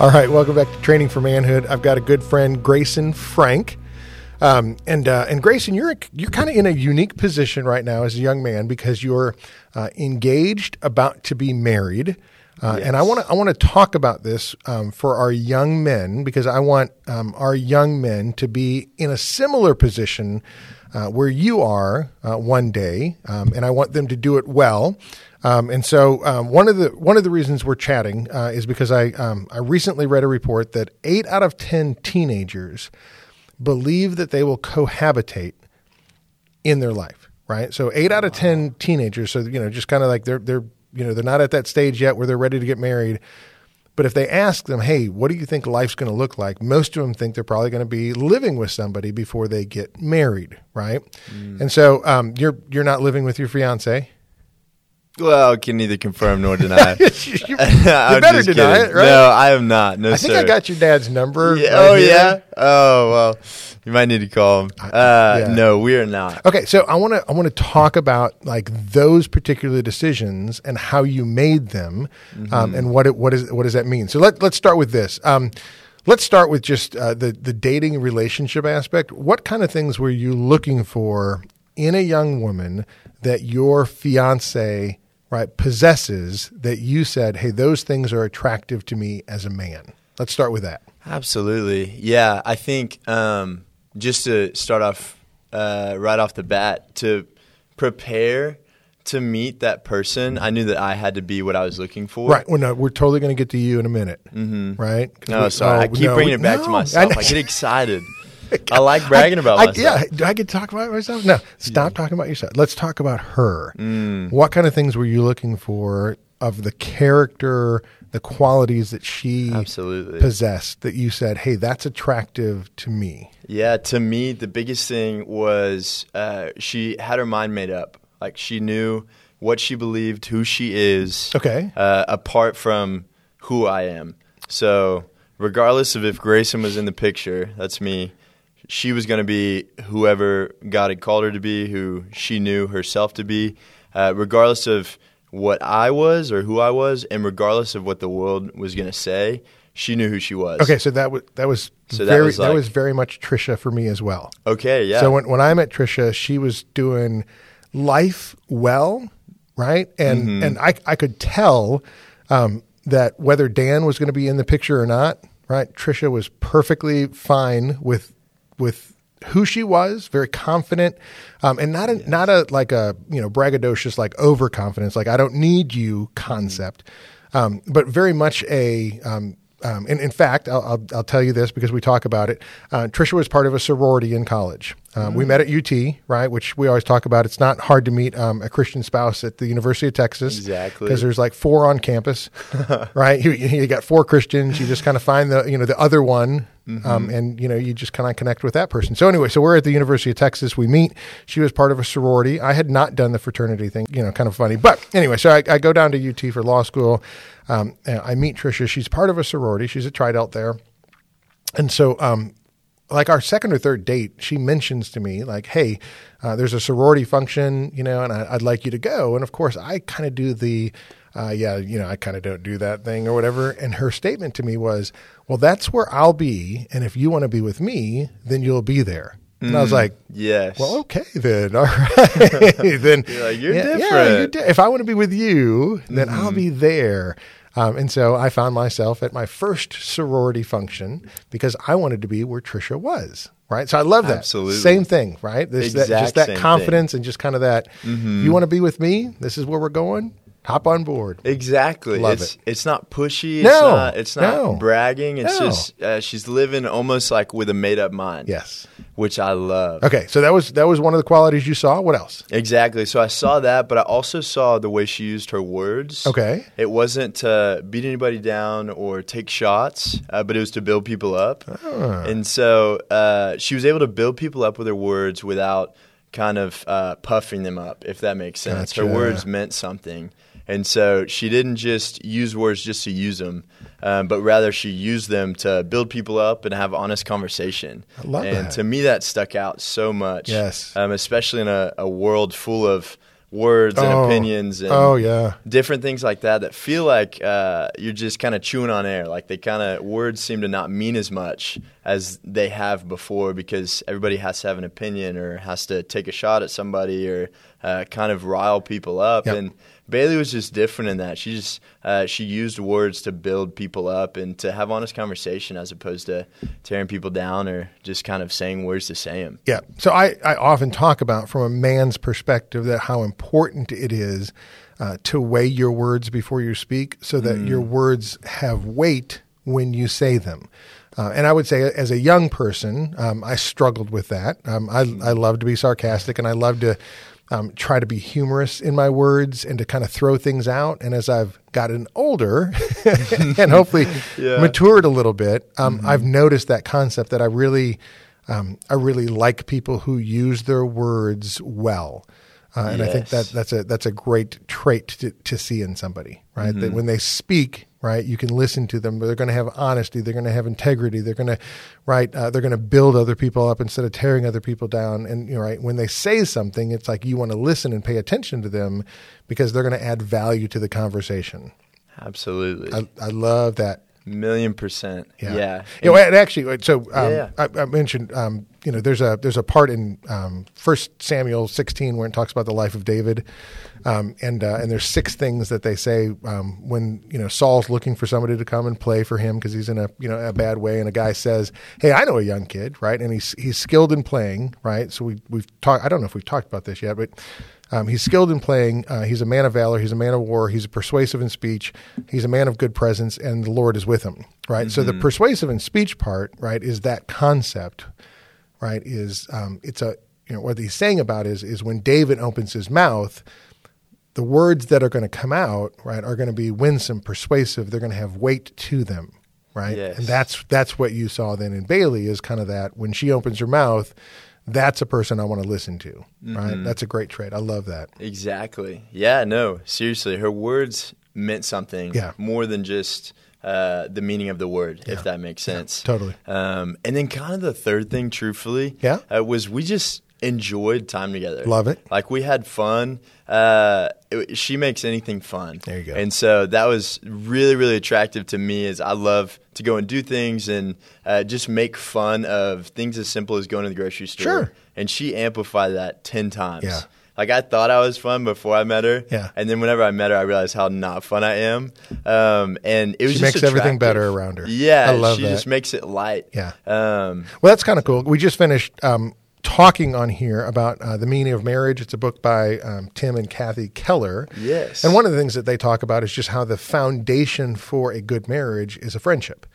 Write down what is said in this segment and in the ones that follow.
All right, welcome back to Training for Manhood. I've got a good friend, Grayson Frank. Um, and uh, and Grayson, you're you're kind of in a unique position right now as a young man because you're uh, engaged, about to be married, uh, yes. and I want to I want to talk about this um, for our young men because I want um, our young men to be in a similar position uh, where you are uh, one day, um, and I want them to do it well. Um, and so um, one of the one of the reasons we're chatting uh, is because I um, I recently read a report that eight out of ten teenagers believe that they will cohabitate in their life. Right. So eight out of ten teenagers. So you know, just kind of like they're they're you know they're not at that stage yet where they're ready to get married. But if they ask them, hey, what do you think life's going to look like? Most of them think they're probably going to be living with somebody before they get married, right? Mm. And so um, you're you're not living with your fiance. Well, I can neither confirm nor deny. you, better deny kidding. it, right? No, I am not. No, I think I got your dad's number. Yeah, right oh here. yeah. Oh well, you might need to call him. Uh, yeah. No, we are not. Okay, so I want to I want to talk about like those particular decisions and how you made them, mm-hmm. um, and what it, what is what does that mean? So let let's start with this. Um, let's start with just uh, the the dating relationship aspect. What kind of things were you looking for in a young woman that your fiance right, possesses that you said, hey, those things are attractive to me as a man? Let's start with that. Absolutely. Yeah. I think um, just to start off uh, right off the bat, to prepare to meet that person, I knew that I had to be what I was looking for. Right. Well, no, we're totally going to get to you in a minute. Mm-hmm. Right? No, sorry. Oh, I keep no, bringing it back no, to myself. I, I get excited. I like bragging I, about I, myself. Yeah, do I get to talk about myself? No, stop yeah. talking about yourself. Let's talk about her. Mm. What kind of things were you looking for of the character, the qualities that she absolutely possessed that you said, "Hey, that's attractive to me." Yeah, to me, the biggest thing was uh, she had her mind made up. Like she knew what she believed, who she is. Okay. Uh, apart from who I am. So regardless of if Grayson was in the picture, that's me she was going to be whoever God had called her to be, who she knew herself to be, uh, regardless of what I was or who I was, and regardless of what the world was going to say. She knew who she was. Okay, so that was that was so very that was, like, that was very much Trisha for me as well. Okay, yeah. So when when I met Trisha, she was doing life well, right? And mm-hmm. and I I could tell um, that whether Dan was going to be in the picture or not, right? Trisha was perfectly fine with with who she was, very confident, um, and not a yes. not a like a you know braggadocious like overconfidence, like I don't need you concept, um, but very much a um, um, and in fact, I'll, I'll, I'll, tell you this because we talk about it. Uh, Trisha was part of a sorority in college. Um, mm-hmm. We met at UT, right? Which we always talk about. It's not hard to meet um, a Christian spouse at the University of Texas, exactly, because there's like four on campus, right? You, you, got four Christians. You just kind of find the you know the other one, mm-hmm. um, and you know you just kind of connect with that person. So anyway, so we're at the University of Texas. We meet. She was part of a sorority. I had not done the fraternity thing. You know, kind of funny. But anyway, so I, I go down to UT for law school. Um, I meet Trisha. She's part of a sorority. She's a Tri Delt there. And so, um, like our second or third date, she mentions to me, like, hey, uh, there's a sorority function, you know, and I, would like you to go. And of course, I kind of do the, uh, yeah, you know, I kind of don't do that thing or whatever. And her statement to me was, well, that's where I'll be. And if you want to be with me, then you'll be there. And mm, I was mm, like, "Yes." Well, okay then. All right. then you're, like, you're yeah, different. Yeah, you're di- if I want to be with you, then mm-hmm. I'll be there. Um, and so I found myself at my first sorority function because I wanted to be where Trisha was. Right. So I love that. Absolutely. Same thing, right? This, exact that, just that confidence thing. and just kind of that, mm-hmm. you want to be with me? This is where we're going. Hop on board. Exactly. Love it's, it. It's not pushy. No. It's not, it's not no. bragging. It's no. just, uh, she's living almost like with a made up mind. Yes. which I love. Okay, so that was that was one of the qualities you saw. What else? Exactly. So I saw that, but I also saw the way she used her words. Okay. It wasn't to beat anybody down or take shots, uh, but it was to build people up. Ah. And so uh, she was able to build people up with her words without kind of uh, puffing them up, if that makes sense. Her words meant something. And so she didn't just use words just to use them, um, but rather she used them to build people up and have honest conversation. I love and that. to me, that stuck out so much. Yes. Um, especially in a, a world full of words and Oh. opinions and Oh yeah. different things like that that feel like uh, you're just kind of chewing on air. Like they kind of words seem to not mean as much as they have before because everybody has to have an opinion or has to take a shot at somebody or uh, kind of rile people up. Yep. And Bailey was just different in that. She just uh, she used words to build people up and to have honest conversation as opposed to tearing people down or just kind of saying words to say them. Yeah. So I, I often talk about from a man's perspective that how important it is uh, to weigh your words before you speak so that your words have weight when you say them. Uh, and I would say, as a young person, um, I struggled with that. Um, I, I love to be sarcastic and I love to um, try to be humorous in my words and to kind of throw things out. And as I've gotten older and hopefully Yeah. matured a little bit, um, I've noticed that concept that I really, um, I really like people who use their words well. Uh, and I think that that's a that's a great trait to, to see in somebody, right? That when they speak, right, you can listen to them. They're going to have honesty. They're going to have integrity. They're going to, right? Uh, they're going to build other people up instead of tearing other people down. And you know, right when they say something, it's like you want to listen and pay attention to them because they're going to add value to the conversation. Absolutely. I, I love that Million percent. Yeah. You know, and actually, so um, Yeah. I, I mentioned, um, you know, there's a there's a part in um, First Samuel 16 where it talks about the life of David, um, and uh, and there's six things that they say um, when you know Saul's looking for somebody to come and play for him because he's in a you know a bad way, and a guy says, "Hey, I know a young kid, right? And he's he's skilled in playing, right? So we we've talked. I don't know if we've talked about this yet, but um, he's skilled in playing. Uh, he's a man of valor. He's a man of war. He's persuasive in speech. He's a man of good presence, and the Lord is with him. Right. So the persuasive in speech part, right, is that concept. Right. Is um, it's a you know what he's saying about is is when David opens his mouth, the words that are going to come out, right, are going to be winsome, persuasive. They're going to have weight to them. Right. Yes. And that's that's what you saw then in Bailey is kind of that when she opens her mouth. That's a person I want to listen to, right? That's a great trait. I love that. Exactly. Yeah, no, seriously. Her words meant something Yeah. more than just uh, the meaning of the word, if that makes sense. totally. Um, and then, kind of the third thing, truthfully, Yeah? uh, was we just enjoyed time together. Love it. Like, we had fun. Uh, it- she makes anything fun. There you go. And so that was really, really attractive to me. Is I love to go and do things and uh, just make fun of things as simple as going to the grocery store. Sure. And she amplified that ten times. Yeah. Like I thought I was fun before I met her. Yeah. And then whenever I met her, I realized how not fun I am. Um, and it was She just makes everything better around her. Yeah. I love she that. just makes it light. Yeah. Um, Well, that's kind of cool. We just finished um, talking on here about uh, the meaning of marriage. It's a book by um, Tim and Kathy Keller. Yes. And one of the things that they talk about is just how the foundation for a good marriage is a friendship.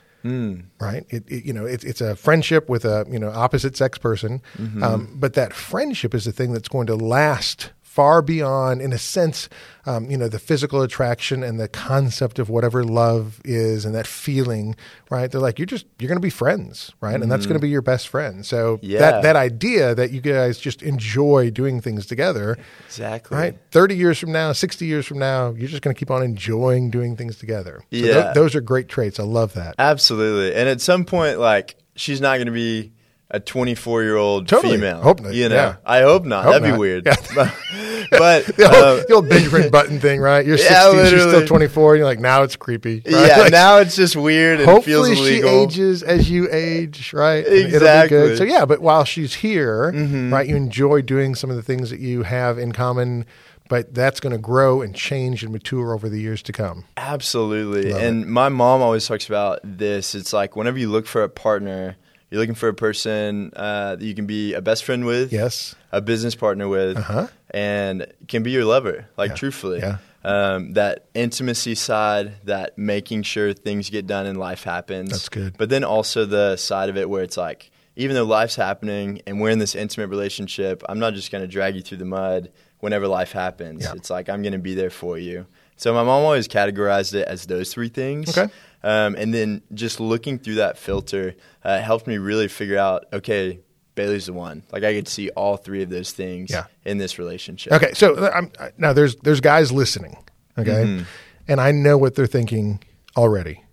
Right, it, it- you know it's it's a friendship with a you know opposite sex person, um, but that friendship is the thing that's going to last far beyond, in a sense, um, you know the physical attraction and the concept of whatever love is and that feeling. Right, they're like you're just you're going to be friends, right, and that's going to be your best friend. So Yeah. that that idea that you guys just enjoy doing things together, exactly. right? 30 years from now, 60 years from now, you're just going to keep on enjoying doing things together. So Yeah. those are great traits. I love that. Absolutely. And at some point, like, she's not going to be a 24 year old Totally. female. Hope not. You know, Yeah. I hope not. Hope That'd not. be weird. Yeah. but The old, uh, the old Benjamin Button thing, right? You're 60, Yeah, she's still 24, and you're like, now it's creepy. Right? yeah, Like, now it's just weird and feels hopefully she ages as you age, right? And It'll be Exactly. good. So yeah, but while she's here, Mm-hmm. right, you enjoy doing some of the things that you have in common, but that's going to grow and change and mature over the years to come. Absolutely. Love and my mom always talks about this. It's like whenever you look for a partner, you're looking for a person uh, that you can be a best friend with, Yes. a business partner with, Uh-huh. and can be your lover, like Yeah. truthfully. Yeah. Um, that intimacy side, that making sure things get done and life happens. That's good. But then also the side of it where it's like even though life's happening and we're in this intimate relationship, I'm not just going to drag you through the mud whenever life happens. Yeah. It's like I'm going to be there for you. So my mom always categorized it as those three things. Okay. Um, and then just looking through that filter uh, helped me really figure out, okay, Bailey's the one. Like I could see all three of those things Yeah. in this relationship. Okay, so uh, I'm, I- now there's there's guys listening, okay, Mm-hmm. and I know what they're thinking already.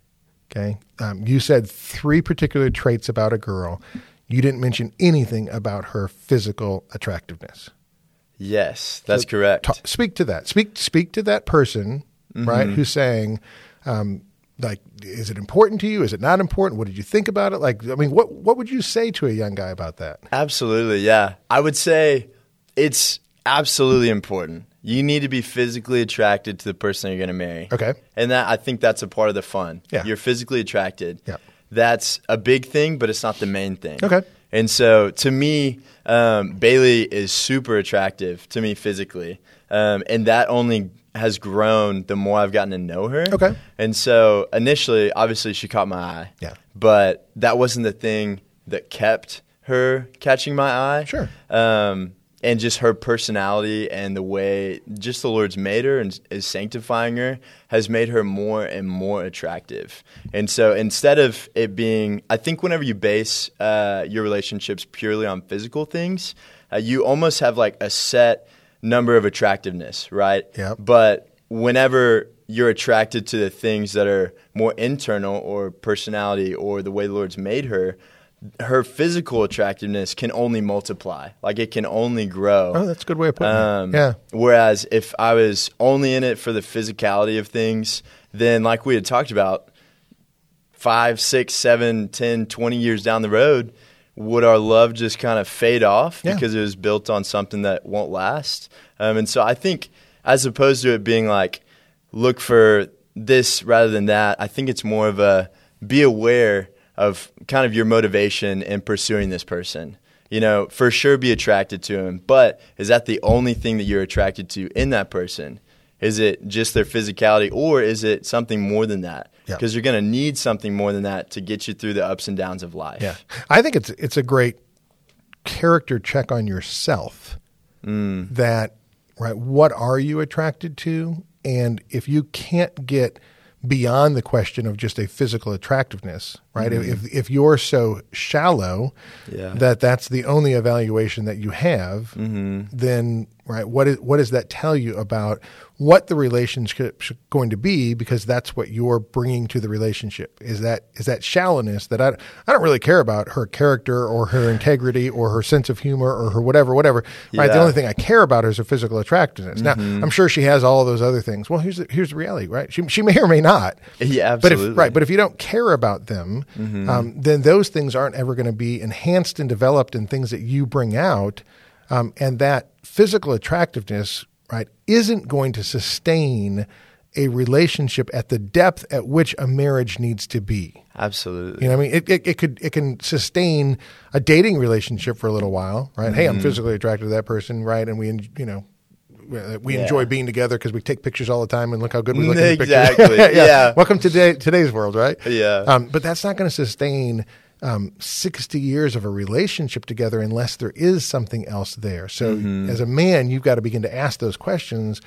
Okay, um, you said three particular traits about a girl. You didn't mention anything about her physical attractiveness. Yes, that's correct. Ta- speak to that. Speak speak to that person, Mm-hmm. right? Who's saying, um, like, is it important to you? Is it not important? What did you think about it? Like, I mean, what what would you say to a young guy about that? Absolutely, yeah. I would say it's absolutely important. You need to be physically attracted to the person you're going to marry. Okay. And that I think that's a part of the fun. Yeah. You're physically attracted. Yeah. That's a big thing, but it's not the main thing. Okay. And so to me, um, Bailey is super attractive to me physically. Um, and that only has grown the more I've gotten to know her. Okay. And so initially, obviously, she caught my eye. Yeah. But that wasn't the thing that kept her catching my eye. Sure. Um, and just her personality and the way just the Lord's made her and is sanctifying her has made her more and more attractive. And so instead of it being, I think whenever you base uh, your relationships purely on physical things, uh, you almost have like a set number of attractiveness, right? Yep. But whenever you're attracted to the things that are more internal or personality or the way the Lord's made her, her physical attractiveness can only multiply. Like it can only grow. Oh, that's a good way of putting Um, it. Yeah. Whereas if I was only in it for the physicality of things, then like we had talked about, five, six, seven, ten, twenty years down the road, would our love just kind of fade off Yeah. because it was built on something that won't last? Um, and so I think, as opposed to it being like, look for this rather than that, I think it's more of a be aware of kind of your motivation in pursuing this person. You know, for sure be attracted to him, but is that the only thing that you're attracted to in that person? Is it just their physicality or is it something more than that? Because you're going to need something more than that to get you through the ups and downs of life. Yeah, I think it's it's a great character check on yourself. Mm. That right, what are you attracted to, and if you can't get beyond the question of just a physical attractiveness, right? If if you're so shallow Mm-hmm. Yeah. that that's the only evaluation that you have, Mm-hmm. then right, what is what does that tell you about what the relationship is going to be? Because that's what you're bringing to the relationship. Is that is that shallowness that I I don't really care about her character or her integrity or her sense of humor or her whatever whatever. Right, the only thing I care about is her physical attractiveness. Now I'm sure she has all those other things. Well, here's the, here's the reality, right? She she may or may not. Yeah, But absolutely. if right, but if you don't care about them, um, then those things aren't ever going to be enhanced and developed in things that you bring out, um, and that physical attractiveness, right, isn't going to sustain a relationship at the depth at which a marriage needs to be. Absolutely. You know, what I mean, it, it, it could it can sustain a dating relationship for a little while, right? Hey, I'm Mm-hmm. physically attracted to that person, right? And we, you know, we- we Yeah. enjoy being together because we take pictures all the time and look how good we look. in the pictures. Exactly, yeah. Welcome to today, today's world, right? Yeah. Um, but that's not going to sustain um, 60 years of a relationship together unless there is something else there. So Mm-hmm. as a man, you've got to begin to ask those questions.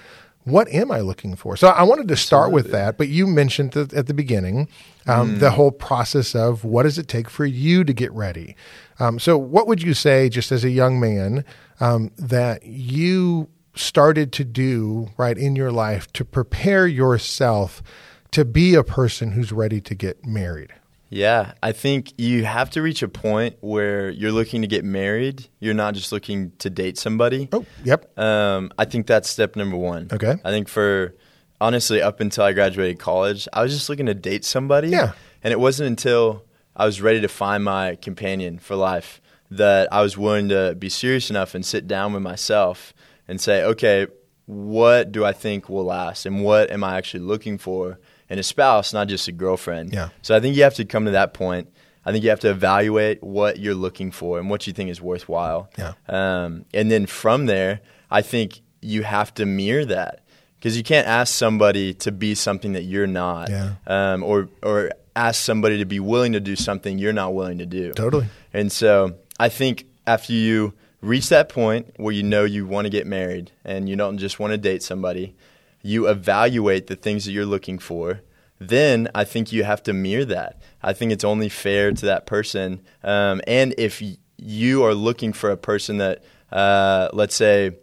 What am I looking for? So I wanted to start with that, but you mentioned at the beginning um, Mm. the whole process of what does it take for you to get ready. Um, so what would you say, just as a young man, um, that you started to do right in your life to prepare yourself to be a person who's ready to get married? Yeah, I think you have to reach a point where you're looking to get married. You're not just looking to date somebody. Oh, yep. Um, I think that's step number one. Okay. I think for honestly, up until I graduated college, I was just looking to date somebody. Yeah. And it wasn't until I was ready to find my companion for life that I was willing to be serious enough and sit down with myself and say, okay, what do I think will last? And what am I actually looking for in a spouse, not just a girlfriend? Yeah. So I think you have to come to that point. I think you have to evaluate what you're looking for and what you think is worthwhile. Yeah. Um, and then from there, I think you have to mirror that because you can't ask somebody to be something that you're not, Yeah. um, or or ask somebody to be willing to do something you're not willing to do. Totally. And so I think after you reach that point where you know you want to get married and you don't just want to date somebody, you evaluate the things that you're looking for. Then I think you have to mirror that. I think it's only fair to that person. Um, and if you are looking for a person that, uh, let's say,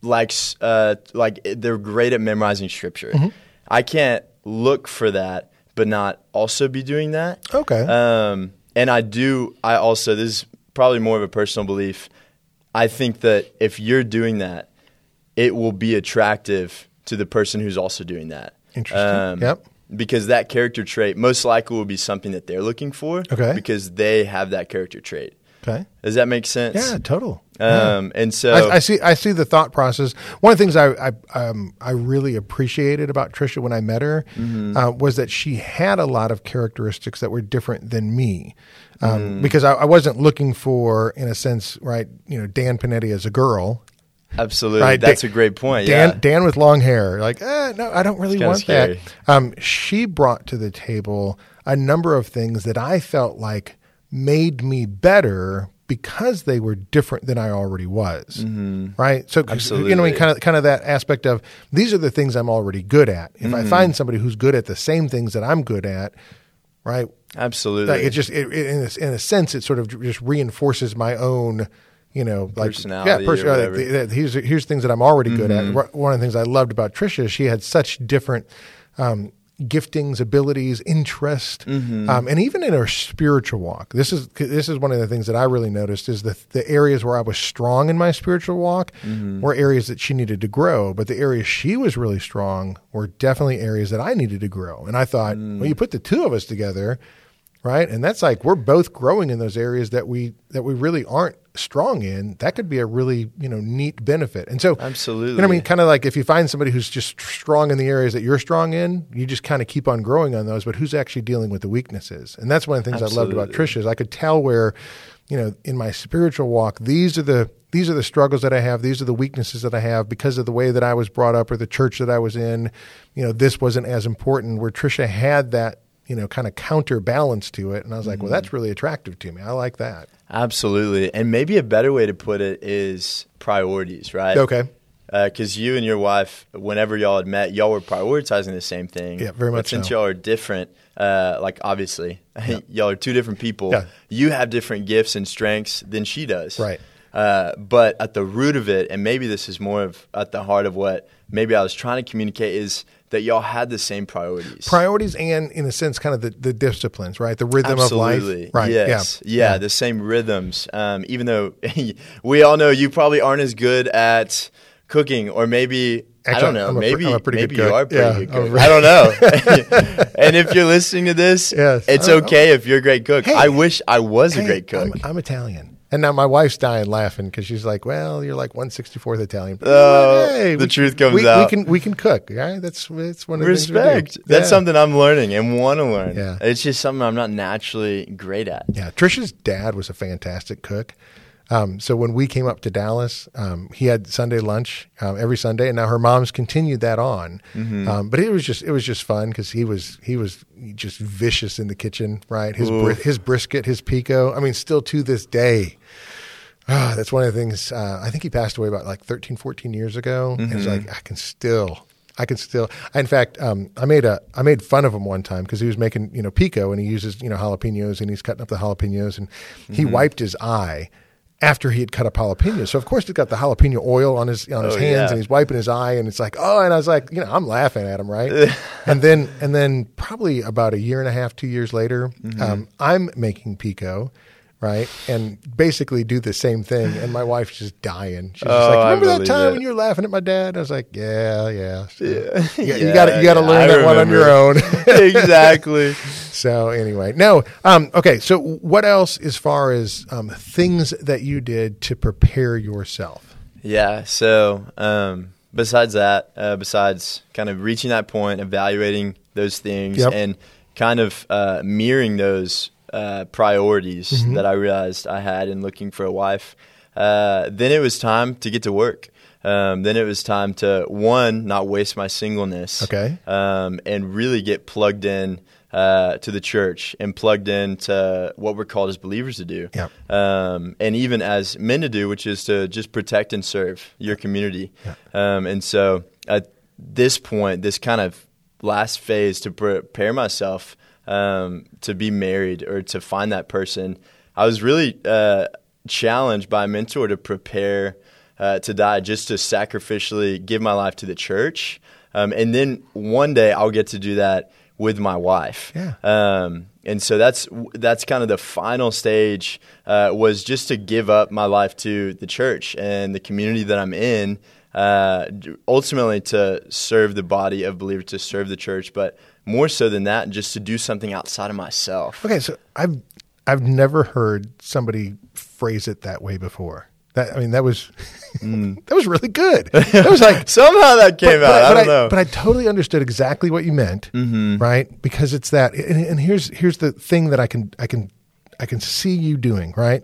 likes uh, like they're great at memorizing scripture, I can't look for that, but not also be doing that. Okay. Um, and I do. I also this is probably more of a personal belief. I think that if you're doing that, it will be attractive to the person who's also doing that. Interesting. Yep. Because that character trait most likely will be something that they're looking for. Okay. Because they have that character trait. okay. Does that make sense? Yeah, total. Yeah. Um, and so I, I see. I see the thought process. One of the things I I, um, I really appreciated about Trisha when I met her Mm-hmm. uh, was that she had a lot of characteristics that were different than me. Um, Mm. Because I, I wasn't looking for, in a sense, right? You know, Dan Panetti as a girl. absolutely, Right, that's Dan- a great point. Dan, yeah. Dan with long hair. Like, eh, no, I don't really want scary. that. Um, she brought to the table a number of things that I felt like made me better because they were different than I already was. Right. So, 'cause, you know, I mean, kind of, kind of that aspect of these are the things I'm already good at. If I find somebody who's good at the same things that I'm good at, right, Absolutely. like it just it, it, in, a, in a sense it sort of just reinforces my own you know like Personality yeah or uh, whatever. th- th- here's here's things that I'm already good Mm-hmm. at one of the things I loved about Trisha she had such different um, giftings abilities interest Mm-hmm. um, and even in her spiritual walk this is this is one of the things that I really noticed is the the areas where I was strong in my spiritual walk Mm-hmm. were areas that she needed to grow but the areas she was really strong were definitely areas that I needed to grow and I thought Mm. well you put the two of us together right? And that's like we're both growing in those areas that we that we really aren't strong in. That could be a really you know neat benefit. And so you know i mean? Kind of like if you find somebody who's just strong in the areas that you're strong in you just kind of keep on growing on those but who's actually dealing with the weaknesses? And that's one of the things i loved about Absolutely. trisha is i could tell where you know in my spiritual walk these are the these are the struggles that i have these are the weaknesses that i have because of the way that i was brought up or the church that i was in. You know this wasn't as important. Where trisha had that you know kind of counterbalance to it and i was like Mm-hmm. well that's really attractive to me i like that Absolutely. And maybe a better way to put it is priorities, right? okay Because you and your wife, whenever y'all had met, y'all were prioritizing the same thing. Yeah, very But much Since so. y'all are different, uh, like obviously, y'all are two different people. Yeah. You have different gifts and strengths than she does. Right. Uh, but at the root of it, and maybe this is more of at the heart of what maybe I was trying to communicate, is that y'all had the same priorities. priorities and in a sense kind of the, the disciplines right the rhythm Absolutely. of life right Yes. yeah Yeah. The same rhythms. Um, even though we all know you probably aren't as good at cooking, or maybe I don't know. I'm maybe a pretty maybe good you are pretty Yeah, good cook. re- I don't know. and if you're listening to this, Yes. it's I'm- okay if you're a great cook. Hey. I wish I was a great cook. I'm, I'm Italian. And now my wife's dying laughing because she's like, "Well, you're like 164th Italian." Oh, Hey, the we- truth comes we, out. We can we can cook. Right? That's that's one of the Respect. Things. That's Yeah. something I'm learning and want to learn. Yeah. It's just something I'm not naturally great at. Yeah, Trisha's dad was a fantastic cook. Um, so when we came up to Dallas, um, he had Sunday lunch um, every Sunday, and now her mom's continued that on. Mm-hmm. Um, but it was just it was just fun because he was he was just vicious in the kitchen, right? His bri- his brisket, his pico. I mean, still to this day. Ah, that's one of the things. Uh, I think he passed away about like 13, 14 years ago. And it's Mm-hmm. like I can still, I can still. In fact, um, I made a I made fun of him one time because he was making you know pico and he uses you know jalapenos and he's cutting up the jalapenos and he Mm-hmm. wiped his eye after he had cut up jalapenos. So of course he's got the jalapeno oil on his on his Oh, hands yeah. and he's wiping his eye and it's like oh and I was like you know I'm laughing at him right and then and then probably about a year and a half two years later Mm-hmm. um, I'm making pico right? And basically do the same thing. And my wife's just dying. She's just Oh, like, "Remember that time it. when you were laughing at my dad?" I was like, "Yeah, yeah." So, Yeah. You, got- you Yeah, got to you got to yeah, learn I that one on your own. exactly. so anyway, no. Um, okay. So what else as far as um, things that you did to prepare yourself? Yeah. So, um, besides that, uh, besides kind of reaching that point, evaluating those things, Yep. and kind of uh, mirroring those uh, priorities Mm-hmm. that I realized I had in looking for a wife, uh, then it was time to get to work. Um, then it was time to one not waste my singleness. Okay. Um, and really get plugged in uh, to the church and plugged in to what we're called as believers to do, Yeah. um, and even as men to do, which is to just protect and serve your community. Um, and so at this point, this kind of last phase to prepare myself um, to be married or to find that person, I was really uh, challenged by a mentor to prepare uh, to die, just to sacrificially give my life to the church. Um, and then one day I'll get to do that with my wife. Yeah. Um, and so that's that's kind of the final stage uh, was just to give up my life to the church and the community that I'm in. Uh, ultimately, to serve the body of believers, to serve the church, but more so than that, just to do something outside of myself. Okay, so I've I've never heard somebody phrase it that way before. That I mean, that was that was really good. That was like Somehow that came but, out. but I don't know. But I totally understood exactly what you meant, Mm-hmm. right? Because it's that, and, and here's here's the thing that I can I can I can see you doing, right?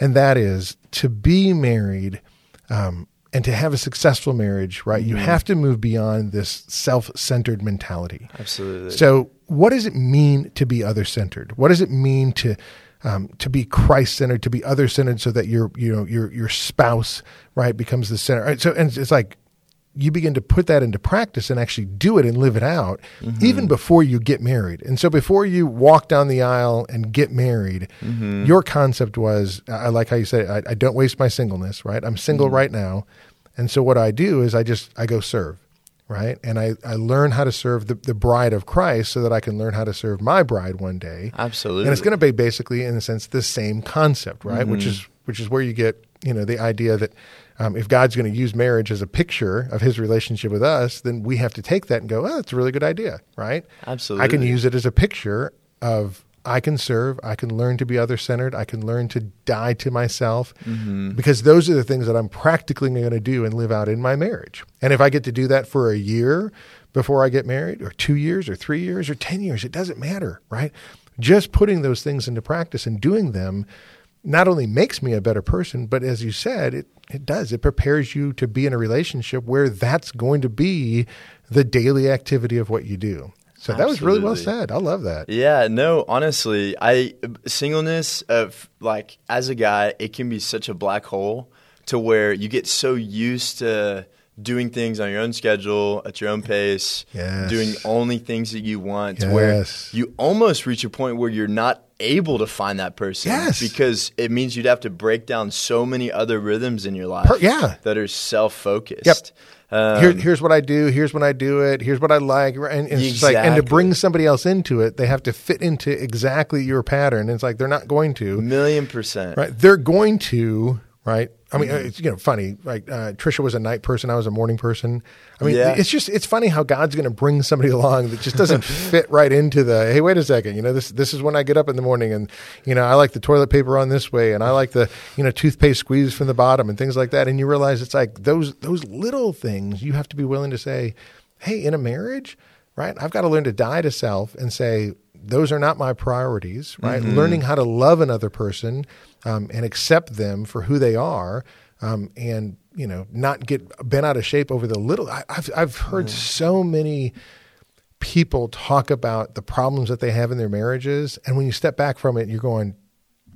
And that is to be married, um, and to have a successful marriage, right? Mm-hmm. You have to move beyond this self-centered mentality. Absolutely. So, what does it mean to be other-centered? What does it mean to um, to be Christ-centered, to be other-centered, so that your you know your your spouse right becomes the center? Right? So, and it's like you begin to put that into practice and actually do it and live it out, mm-hmm. even before you get married. And so, before you walk down the aisle and get married, mm-hmm. your concept was I like how you say I, I don't waste my singleness. Right? I'm single mm-hmm. right now, and so what I do is I just I go serve right? And I, I learn how to serve the, the bride of Christ so that I can learn how to serve my bride one day. Absolutely. And it's going to be basically, in a sense, the same concept, right? Which is which is where you get you know the idea that um, if God's going to use marriage as a picture of His relationship with us, then we have to take that and go, oh, that's a really good idea, right? Absolutely. I can use it as a picture of I can serve, I can learn to be other centered, I can learn to die to myself, because those are the things that I'm practically going to do and live out in my marriage. And if I get to do that for a year before I get married, or two years, or three years, or 10 years, it doesn't matter, right? Just putting those things into practice and doing them not only makes me a better person, but as you said, it, it does. It prepares you to be in a relationship where that's going to be the daily activity of what you do. So that was really well said. I love that. Yeah, no, honestly, I singleness of like as a guy, it can be such a black hole to where you get so used to doing things on your own schedule at your own pace, Yes. doing only things that you want, to where you almost reach a point where you're not able to find that person Yes. because it means you'd have to break down so many other rhythms in your life Per- yeah. that are self-focused. Yep. Um, Here, here's what I do. Here's when I do it. Here's what I like. And, and it's like, and to bring somebody else into it, they have to fit into exactly your pattern. And it's like they're not going to. million percent. right? They're going to, right? I mean, Mm-hmm. it's you know funny. Like uh, Trisha was a night person, I was a morning person. I mean, Yeah. it's just it's funny how God's going to bring somebody along that just doesn't fit right into the. Hey, wait a second. You know this this is when I get up in the morning, and you know I like the toilet paper on this way, and I like the you know toothpaste squeeze from the bottom, and things like that. And you realize it's like those those little things you have to be willing to say, hey, in a marriage, right? I've got to learn to die to self and say those are not my priorities, right? Learning how to love another person um, and accept them for who they are, um, and you know, not get bent out of shape over the little. I, I've I've heard so many people talk about the problems that they have in their marriages, and when you step back from it, you're going,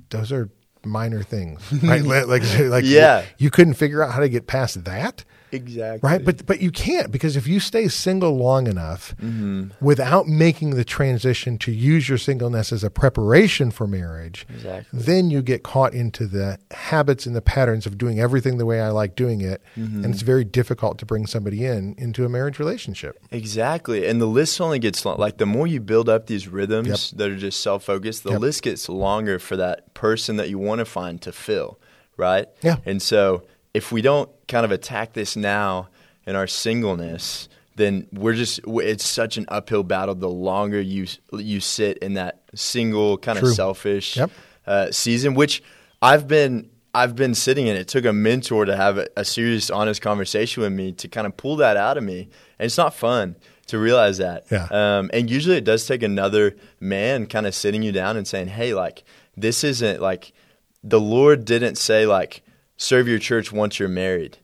those are minor things, right? like like, like Yeah. you couldn't figure out how to get past that Exactly. right but but you can't because if you stay single long enough Mm-hmm. without making the transition to use your singleness as a preparation for marriage Exactly. then you get caught into the habits and the patterns of doing everything the way I like doing it Mm-hmm. and it's very difficult to bring somebody in into a marriage relationship Exactly. And the list only gets long. Like the more you build up these rhythms that are just self focused, the Yep. list gets longer for that person that you want to find to fill. Right? Yeah. And so if we don't kind of attack this now in our singleness, then we're just it's such an uphill battle the longer you you sit in that single kind True. of selfish Yep. uh, season which I've been I've been sitting in it took a mentor to have a, a serious honest conversation with me to kind of pull that out of me and it's not fun to realize that Yeah. um, and usually it does take another man kind of sitting you down and saying hey like this isn't like the Lord didn't say like serve your church once you're married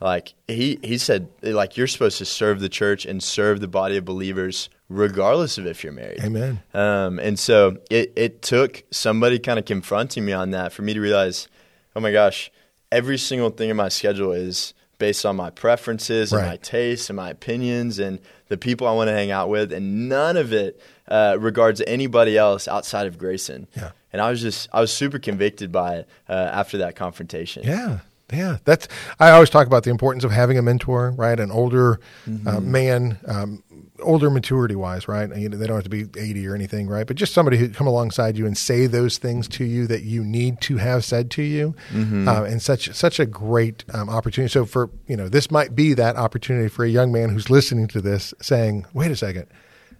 like he he said like you're supposed to serve the church and serve the body of believers regardless of if you're married. Amen. Um, and so it it took somebody kind of confronting me on that for me to realize, oh my gosh, every single thing in my schedule is based on my preferences and Right. my tastes and my opinions and the people I want to hang out with, and none of it uh, regards anybody else outside of Grayson. Yeah. And I was just I was super convicted by it uh, after that confrontation. Yeah. Yeah, that's. I always talk about the importance of having a mentor, right? An older uh, man, um, older maturity wise, right? You know, they don't have to be eighty or anything, right? But just somebody who come alongside you and say those things to you that you need to have said to you, uh, and such such a great um, opportunity. So for you know, this might be that opportunity for a young man who's listening to this, saying, "Wait a second,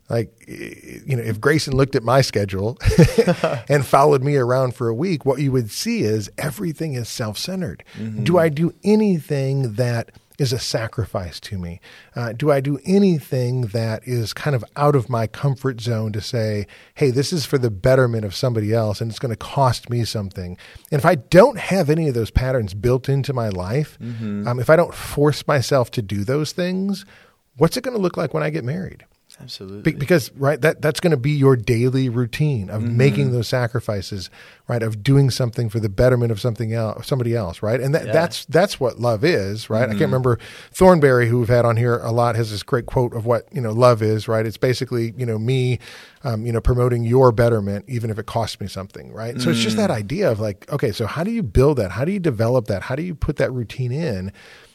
like you know if grayson looked at my schedule and followed me around for a week what you would see is everything is self-centered. Do i do anything that is a sacrifice to me? Uh, do i do anything that is kind of out of my comfort zone to say hey this is for the betterment of somebody else and it's going to cost me something and if i don't have any of those patterns built into my life um, if i don't force myself to do those things what's it going to look like when i get married Absolutely. be- because right that that's going to be your daily routine of mm-hmm. making those sacrifices right of doing something for the betterment of something else somebody else right? And that, Yeah. that's that's what love is right? I can't mm-hmm. remember thornberry who we've had on here a lot has this great quote of what you know love is right? It's basically you know me um, you know promoting your betterment even if it costs me something right? So it's just mm. that idea of like okay so how do you build that? How do you develop that? How do you put that routine in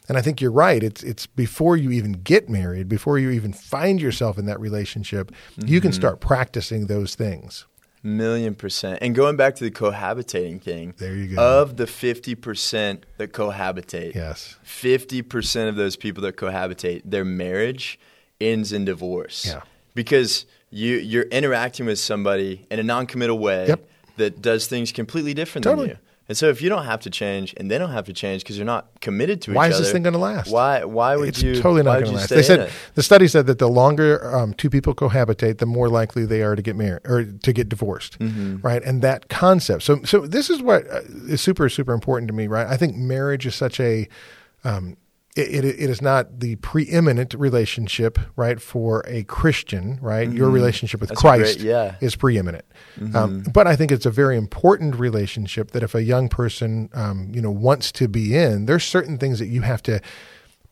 and I think you're right. It's it's before you even get married, before you even find yourself in that relationship, you can mm-hmm. start practicing those things. Million percent. And going back to the cohabitating thing, There you go. Of the 50% that cohabitate, Yes. 50% of those people that cohabitate, their marriage ends in divorce. Yeah. Because you, you're interacting with somebody in a non committal way Yep. that does things completely different Totally. than you. And so if you don't have to change and they don't have to change because you're not committed to Why each other. Why is this thing gonna last? Why, why would It's you? totally not going to last. They said the study said that the longer um, two people cohabitate, the more likely they are to get married or to get divorced, Mm-hmm. right? And that concept. So, so this is what uh, super, super important to me, right? I think marriage is such a um, it, it, it is not the preeminent relationship, right, for a Christian, right? Your relationship with Mm-hmm. That's Christ great- yeah. is preeminent. Um, but I think it's a very important relationship that if a young person, um, you know, wants to be in, there's certain things that you have to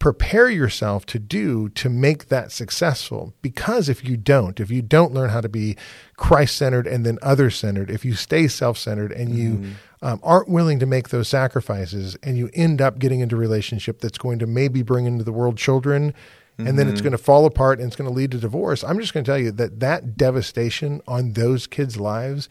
prepare yourself to do to make that successful. Because if you don't, if you don't learn how to be Christ centered and then other centered, if you stay self centered and you um, aren't willing to make those sacrifices and you end up getting into a relationship that's going to maybe bring into the world children and then it's going to fall apart and it's going to lead to divorce. I'm just going to tell you that that devastation on those kids' lives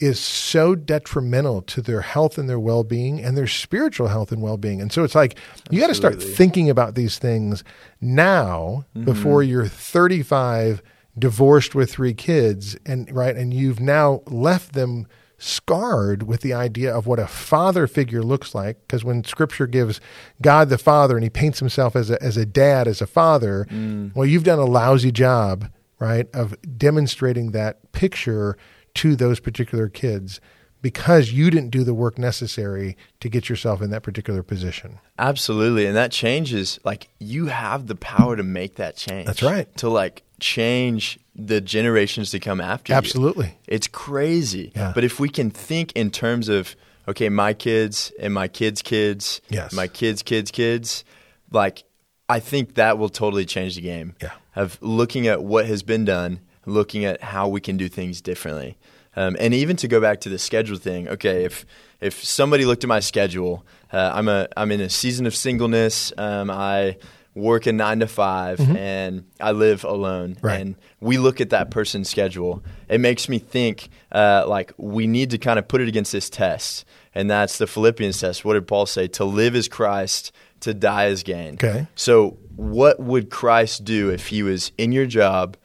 is so detrimental to their health and their well-being and their spiritual health and well-being. And so it's like you got to start thinking about these things now mm-hmm. before you're 35 divorced with three kids and right and you've now left them scarred with the idea of what a father figure looks like. Because when scripture gives God the father and he paints himself as a as a dad as a father mm. well you've done a lousy job right of demonstrating that picture to those particular kids because you didn't do the work necessary to get yourself in that particular position. Absolutely. And that changes like you have the power to make that change. That's right. To like change the generations to come after you. Absolutely. It's crazy. Yeah. But if we can think in terms of okay, my kids and my kids' kids, Yes. my kids' kids' kids, like I think that will totally change the game. Yeah. Of looking at what has been done, looking at how we can do things differently. Um, and even to go back to the schedule thing, okay, if if somebody looked at my schedule, uh, I'm a I'm in a season of singleness. Um, I work a nine to 5 and I live alone. Mm-hmm. Right. And we look at that person's schedule. It makes me think uh, like we need to kind of put it against this test, and that's the Philippians test. What did Paul say? To live is Christ, to die is gain. Okay. So, what would Christ do if he was in your job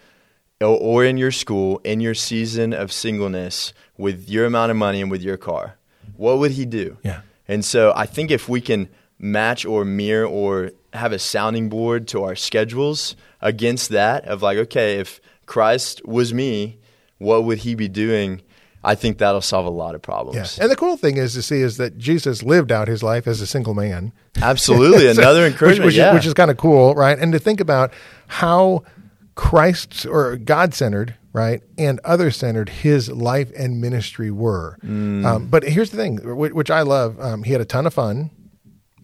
or, in your school, in your season of singleness, with your amount of money and with your car? What would he do? Yeah. And so, I think if we can match or mirror or have a sounding board to our schedules against that, of like, okay, if Christ was me, what would he be doing? I think that'll solve a lot of problems. Yeah. And the cool thing is to see is that Jesus lived out his life as a single man. Absolutely. So- Another which, encouragement. which, yeah. is, which is kind of cool, right? And to think about how Christ or God centered, right, and other centered his life and ministry were. Mm. Um, but here's the thing, wh- which I love. Um, he had a ton of fun.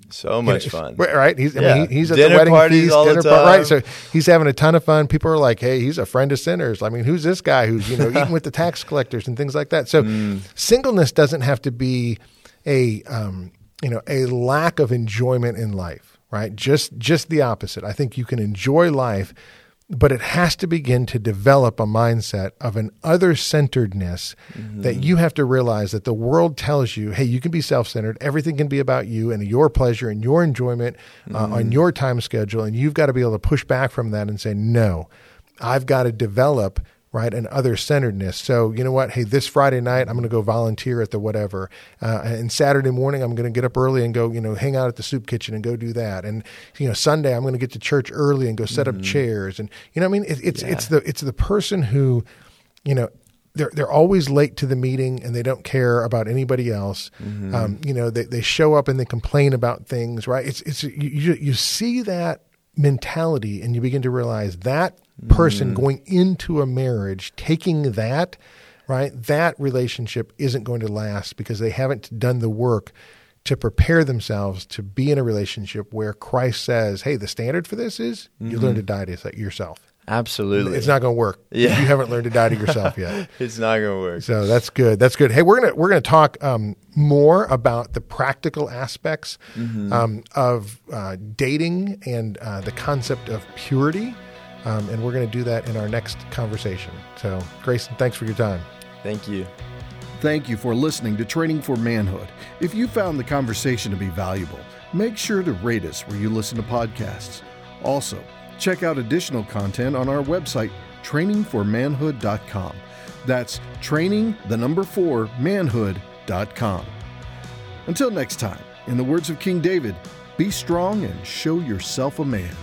so much fun. Right? He's, I Yeah. mean, he's at Dinner the wedding parties feast, all the dinner par- time. right? So he's having a ton of fun. People are like, "Hey, he's a friend of sinners." I mean, who's this guy who's you know eating with the tax collectors and things like that? So Mm. singleness doesn't have to be a um, you know a lack of enjoyment in life, right? Just just the opposite. I think you can enjoy life. But it has to begin to develop a mindset of an other centeredness that you have to realize that the world tells you, hey, you can be self centered. Everything can be about you and your pleasure and your enjoyment uh, on your time schedule. And you've got to be able to push back from that and say, no, I've got to develop right And other centeredness so you know what? Hey this friday night i'm going to go volunteer at the whatever. Uh, and saturday morning i'm going to get up early and go you know hang out at the soup kitchen and go do that. And you know sunday i'm going to get to church early and go set up chairs. And you know what i mean? It, it's it's the it's the person who you know they're they're always late to the meeting and they don't care about anybody else. Um, you know, they they show up and they complain about things. Right? It's it's you, you see that mentality and you begin to realize that person going into a marriage taking that right that relationship isn't going to last because they haven't done the work to prepare themselves to be in a relationship where Christ says, "Hey, the standard for this is you learn to die to yourself." Absolutely. It's not going to work. Yeah. You haven't learned to die to yourself yet. It's not going to work. So that's good. That's good. Hey, we're gonna we're gonna talk um, more about the practical aspects um, of uh, dating and uh, the concept of purity, um, and we're gonna do that in our next conversation. So, Grayson, thanks for your time. Thank you. Thank you for listening to Training for Manhood. If you found the conversation to be valuable, make sure to rate us where you listen to podcasts. Also, check out additional content on our website, training4manhood.com. That's training, the number four, manhood.com. Until next time, in the words of King David, be strong and show yourself a man.